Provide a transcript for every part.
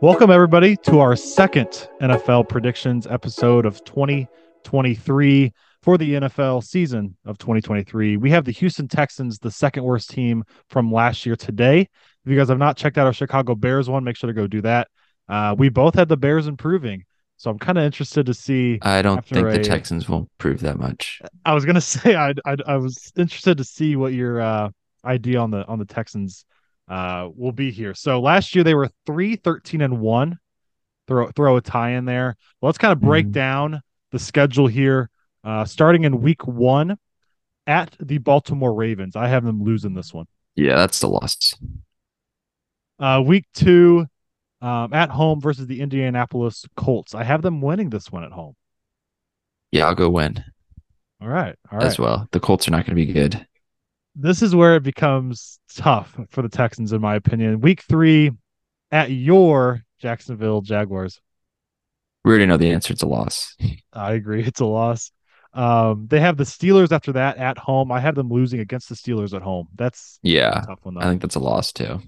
Welcome, everybody, to our second NFL predictions episode of 2023 for the NFL season of 2023. We have the Houston Texans, the second worst team from last year today. If you guys have not checked out our Chicago Bears one, make sure to go do that. Uh, we both had the Bears improving. So I'm kind of interested to see. I don't think a- the Texans will prove that much. I was gonna say I I, I was interested to see what your uh, idea on the on the Texans uh, will be here. So last year they were 3 13 and 1. Throw throw a tie in there. Well, let's kind of break Mhm. down the schedule here. Uh, starting in week 1 at the Baltimore Ravens. I have them losing this one. Yeah, that's the loss. Uh, week 2 um, at home versus the Indianapolis Colts. I have them winning this one at home. Yeah, I'll go win All right. All right. as well. The Colts are not going to be good. This is where it becomes tough for the Texans, in my opinion. Week three at your Jacksonville Jaguars. We already know the answer. It's a loss. I agree. It's a loss. Um, they have the Steelers after that at home. I have them losing against the Steelers at home. That's Yeah, tough one, though. I think that's a loss too.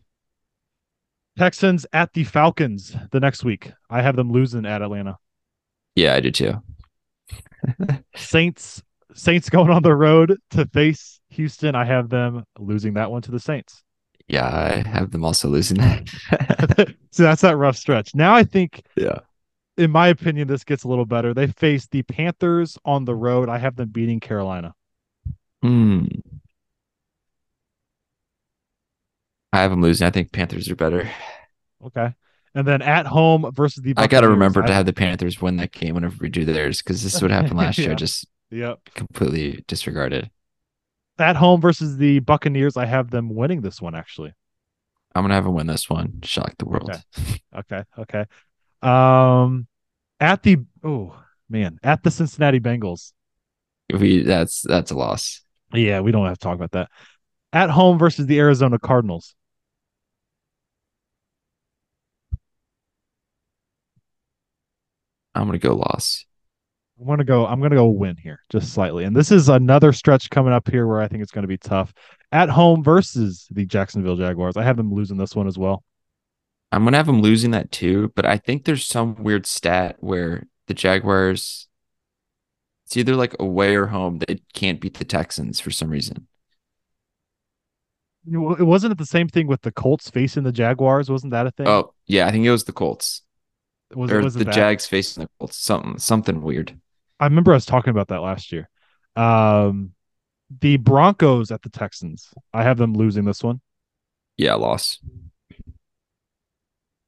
Texans at the Falcons the next week. I have them losing at Atlanta. Yeah, I do too. Saints Saints going on the road to face Houston. I have them losing that one to the Saints. Yeah, I have them also losing that. so that's that rough stretch. Now I think yeah. in my opinion, this gets a little better. They face the Panthers on the road. I have them beating Carolina. Hmm. I have them losing. I think Panthers are better. Okay. And then at home versus the I got to remember to have the Panthers win that game whenever we do theirs because this is what happened last year. Yeah. Just Yep. completely disregarded. At home versus the Buccaneers, I have them winning this one actually. I'm gonna have them win this one. Shock the world. Okay. Okay. Um at the oh man, at the Cincinnati Bengals. We that's that's a loss. Yeah, we don't have to talk about that. At home versus the Arizona Cardinals. I'm gonna go loss. I'm gonna go. I'm gonna go win here, just slightly. And this is another stretch coming up here where I think it's going to be tough. At home versus the Jacksonville Jaguars, I have them losing this one as well. I'm gonna have them losing that too, but I think there's some weird stat where the Jaguars it's either like away or home. They can't beat the Texans for some reason. It wasn't it the same thing with the Colts facing the Jaguars? Wasn't that a thing? Oh, yeah, I think it was the Colts. was or was the that? Jags facing the Colts. Something something weird. I remember I was talking about that last year. Um, the Broncos at the Texans. I have them losing this one. Yeah, loss.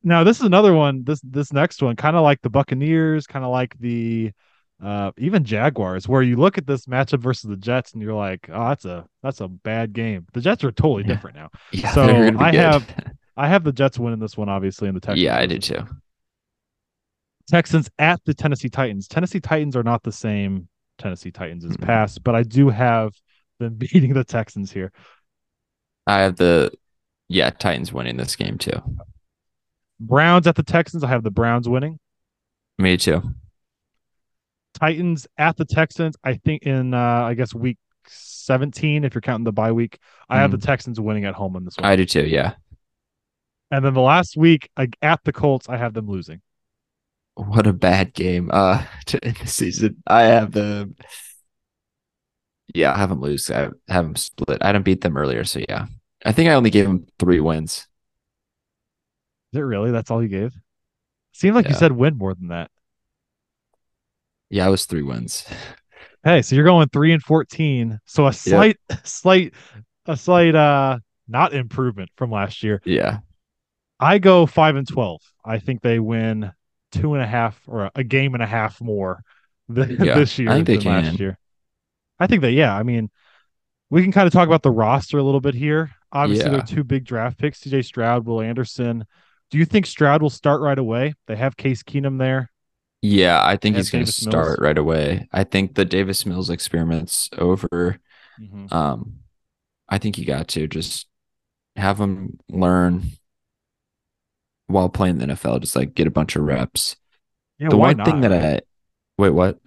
Now this is another one. This this next one, kind of like the Buccaneers, kind of like the uh even Jaguars, where you look at this matchup versus the Jets and you're like, oh, that's a that's a bad game. The Jets are totally different now. Yeah, So, they're gonna be I good. have- I have the Jets winning this one, obviously, in the Texans. yeah, I did too. Texans at the Tennessee Titans. Tennessee Titans are not the same Tennessee Titans as Mm-mm. past, but I do have them beating the Texans here. I have the yeah Titans winning this game too. Browns at the Texans. I have the Browns winning. Me too. Titans at the Texans. I think in uh I guess week 17, if you're counting the bye week, I have the Texans winning at home in this one. I do too. Yeah. and then the last week like, at the Colts, I have them losing. What a bad game. Uh, to end the season. I have them. Yeah, I have them lose. I have them split. I didn't beat them earlier, so yeah. I think I only gave them three wins. Is it really? That's all you gave? Seemed like you said win more than that. Yeah, I was three wins. Hey, so you're going three and fourteen. So a slight, slight, a slight uh not improvement from last year. Yeah. I go five and twelve. I think they win two and a half or a game and a half more than Yeah, this year I think they than last can. year. I think that yeah. I mean, we can kind of talk about the roster a little bit here. Obviously, there Yeah. are two big draft picks: C.J. Stroud, Will Anderson. Do you think Stroud will start right away? They have Case Keenum there. Yeah, I think he's going to Mills. start right away. I think the Davis Mills experiment's over. Mhm. Um, I think you got to just have him learn while playing the NFL, just like get a bunch of reps. Yeah, the why one not? thing that right? I wait, what?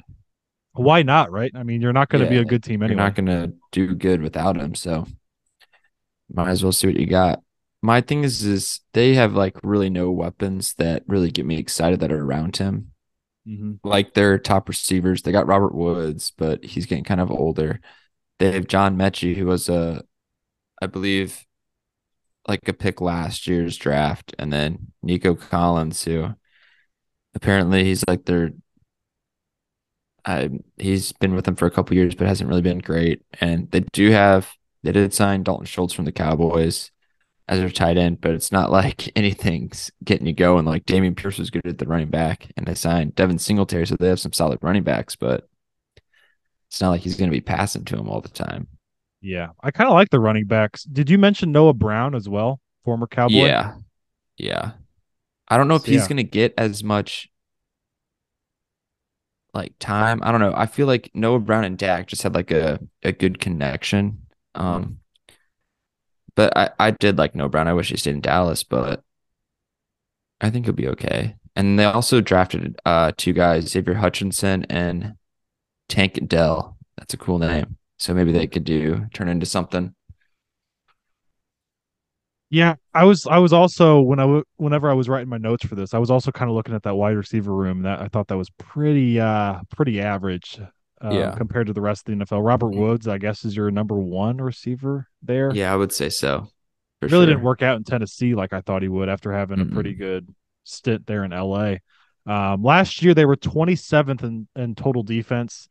why not? Right? I mean, you're not going to be a good team You're not going to do good without him, so might as well see what you got. my thing is is they have like really no weapons that really get me excited that are around him. Mm-hmm. Like their top receivers, they got Robert Woods, but he's getting kind of older. They have John Metchie, who was a, I believe, like a pick last year's draft, and then Nico Collins, who apparently he's like their. I he's been with them for a couple years, but hasn't really been great. And they do have they did sign Dalton Schultz from the Cowboys as their tight end, but it's not like anything's getting you going. Like Dameon Pierce was good at the running back, and they signed Devin Singletary, so they have some solid running backs, but it's not like he's going to be passing to him all the time. Yeah, I kind of like the running backs. Did you mention Noah Brown as well, former Cowboy? Yeah, yeah. I don't know if he's yeah. going to get as much like time. I don't know. I feel like Noah Brown and Dak just had like a a good connection. Um, but I I did like Noah Brown. I wish he stayed in Dallas, but I think he'll be okay. And they also drafted uh two guys, Xavier Hutchinson and Tank Dell. That's a cool name. So maybe they could do turn into something. Yeah, I was I was also when I w- whenever I was writing my notes for this, I was also kind of looking at that wide receiver room. That I thought that was pretty uh pretty average um, Yeah. compared to the rest of the NFL. Robert Woods, I guess, is your number one receiver there. Yeah, I would say so. Really sure. didn't work out in Tennessee like I thought he would after having a pretty good stint there in LA. Um, last year they were 27th in, in total defense.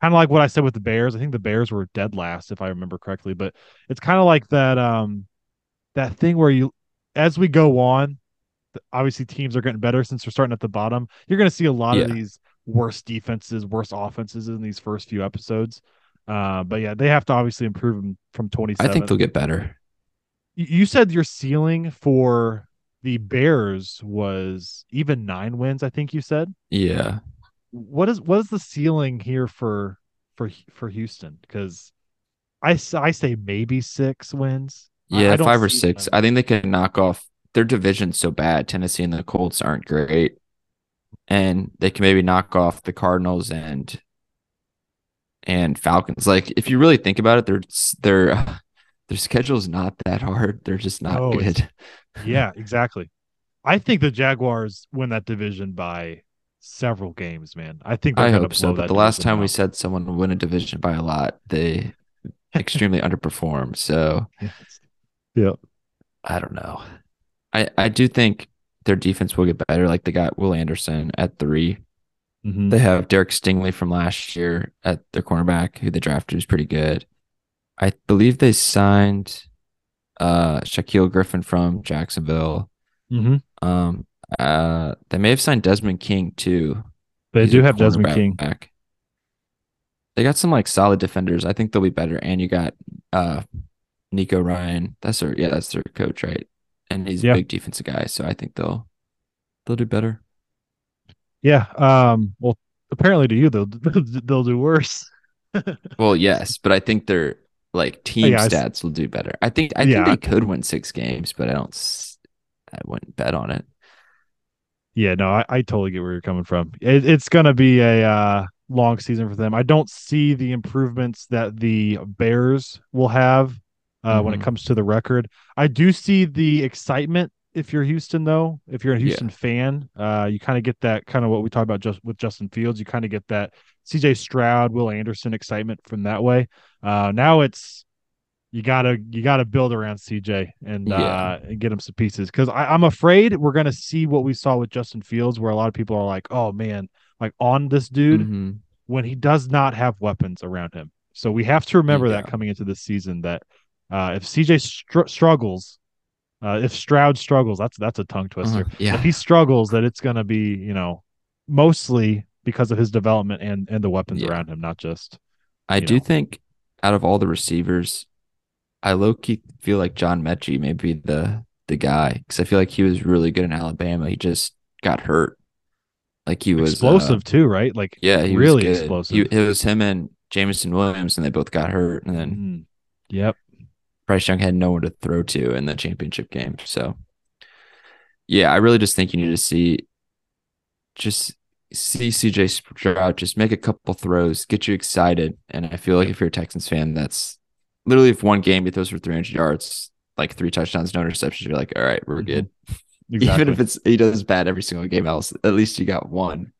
Kind of like what I said with the Bears. I think the Bears were dead last if I remember correctly, but it's kind of like that um that thing where you as we go on, obviously teams are getting better since they're starting at the bottom. You're going to see a lot of these worse defenses, worse offenses in these first few episodes. Uh, but yeah, they have to obviously improve them from 27. I think they'll get better. You you said your ceiling for the Bears was even nine wins. I think you said. Yeah. What is what is the ceiling here for for for Houston? Because I I say maybe six wins. Yeah, I don't five or six. them- I think they can knock off their division's so bad. Tennessee and the Colts aren't great. And they can maybe knock off the Cardinals and and Falcons. Like if you really think about it, their their their schedule's not that hard. They're just not No, good. yeah, exactly. I think the Jaguars win that division by several games, man. I think I hope so. But the last time we said someone would win a division by a lot, they extremely underperformed. So yeah, I don't know. I I do think their defense will get better. Like they got Will Anderson at three. Mhm. They have Derek Stingley from last year at their cornerback, who they drafted who's pretty good. I believe they signed uh Shaquill Griffin from Jacksonville. Mhm. Um uh they may have signed Desmond King too. They He's do have Desmond King. back. They got some like solid defenders. I think they'll be better. And you got uh Nico Ryan. That's their yeah, that's their coach, right? And he's Yeah. a big defensive guy, so I think they'll they'll do better. Yeah. Um. Well, apparently to you they'll they'll do worse. Well, yes, but I think their like team yeah, stats will do better. I think I Yeah. think they could win six games, but I don't. I wouldn't bet on it. Yeah, no, I, I totally get where you're coming from. It, it's going to be a uh, long season for them. I don't see the improvements that the Bears will have uh, when it Mhm. comes to the record. I do see the excitement if you're Houston, though. If you're a Yeah. Houston fan, uh, you kind of get that kind of what we talked about just with Justin Fields. You kind of get that CJ Stroud, Will Anderson excitement from that way. Uh, now it's you gotta you gotta build around CJ and Yeah. uh and get him some pieces because I'm afraid we're gonna see what we saw with Justin Fields, where a lot of people are like, "Oh man, like on this dude," Mhm. when he does not have weapons around him. So we have to remember that coming into this season that uh, if CJ str- struggles, uh, if Stroud struggles, that's that's a tongue twister. Uh-huh. Yeah, If he struggles, that it's gonna be you know mostly because of his development and and the weapons Yeah. around him, not just I do know. think out of all the receivers, I low key feel like John Metchie may be the the guy because I feel like he was really good in Alabama. He just got hurt. Like he was uh, explosive too, right? Like yeah, he really explosive. He, it was him and Jameson Williams, and they both got hurt. And then Mm. Yep. Bryce Young had no one to throw to in the championship game. So, yeah, I really just think you need to see, just see CJ Stroud just make a couple throws, get you excited. And I feel like if you're a Texans fan, that's literally if one game he throws for 300 yards, like three touchdowns, no interceptions, you're like, all right, we're Mhm. good. Exactly. Even if it's he does bad every single game, else at least you got one.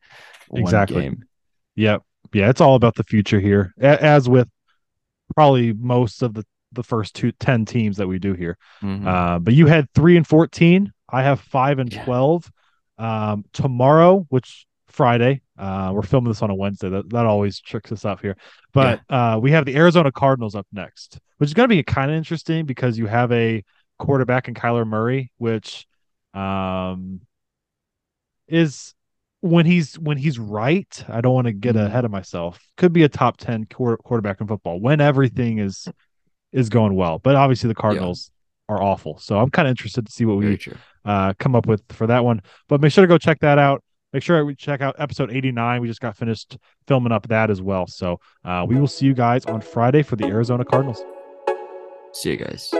one Exactly. game. Yep. Yeah, it's all about the future here, as with probably most of the the first two ten teams that we do here. Mhm. Uh, but you had three and fourteen. I have five and Yeah. twelve. Um, tomorrow, which Friday, uh, we're filming this on a Wednesday. That that always tricks us up here. But uh, we have the Arizona Cardinals up next, which is going to be kind of interesting because you have a quarterback in Kyler Murray, which um, is when he's when he's right. I don't want to get Mhm. ahead of myself. Could be a top ten quar- quarterback in football when everything is is going well. But obviously the Cardinals are awful. So I'm kind of interested to see what we uh, come up with for that one. But make sure to go check that out. Make sure we check out episode 89. We just got finished filming up that as well. So uh, we will see you guys on Friday for the Arizona Cardinals. See you guys.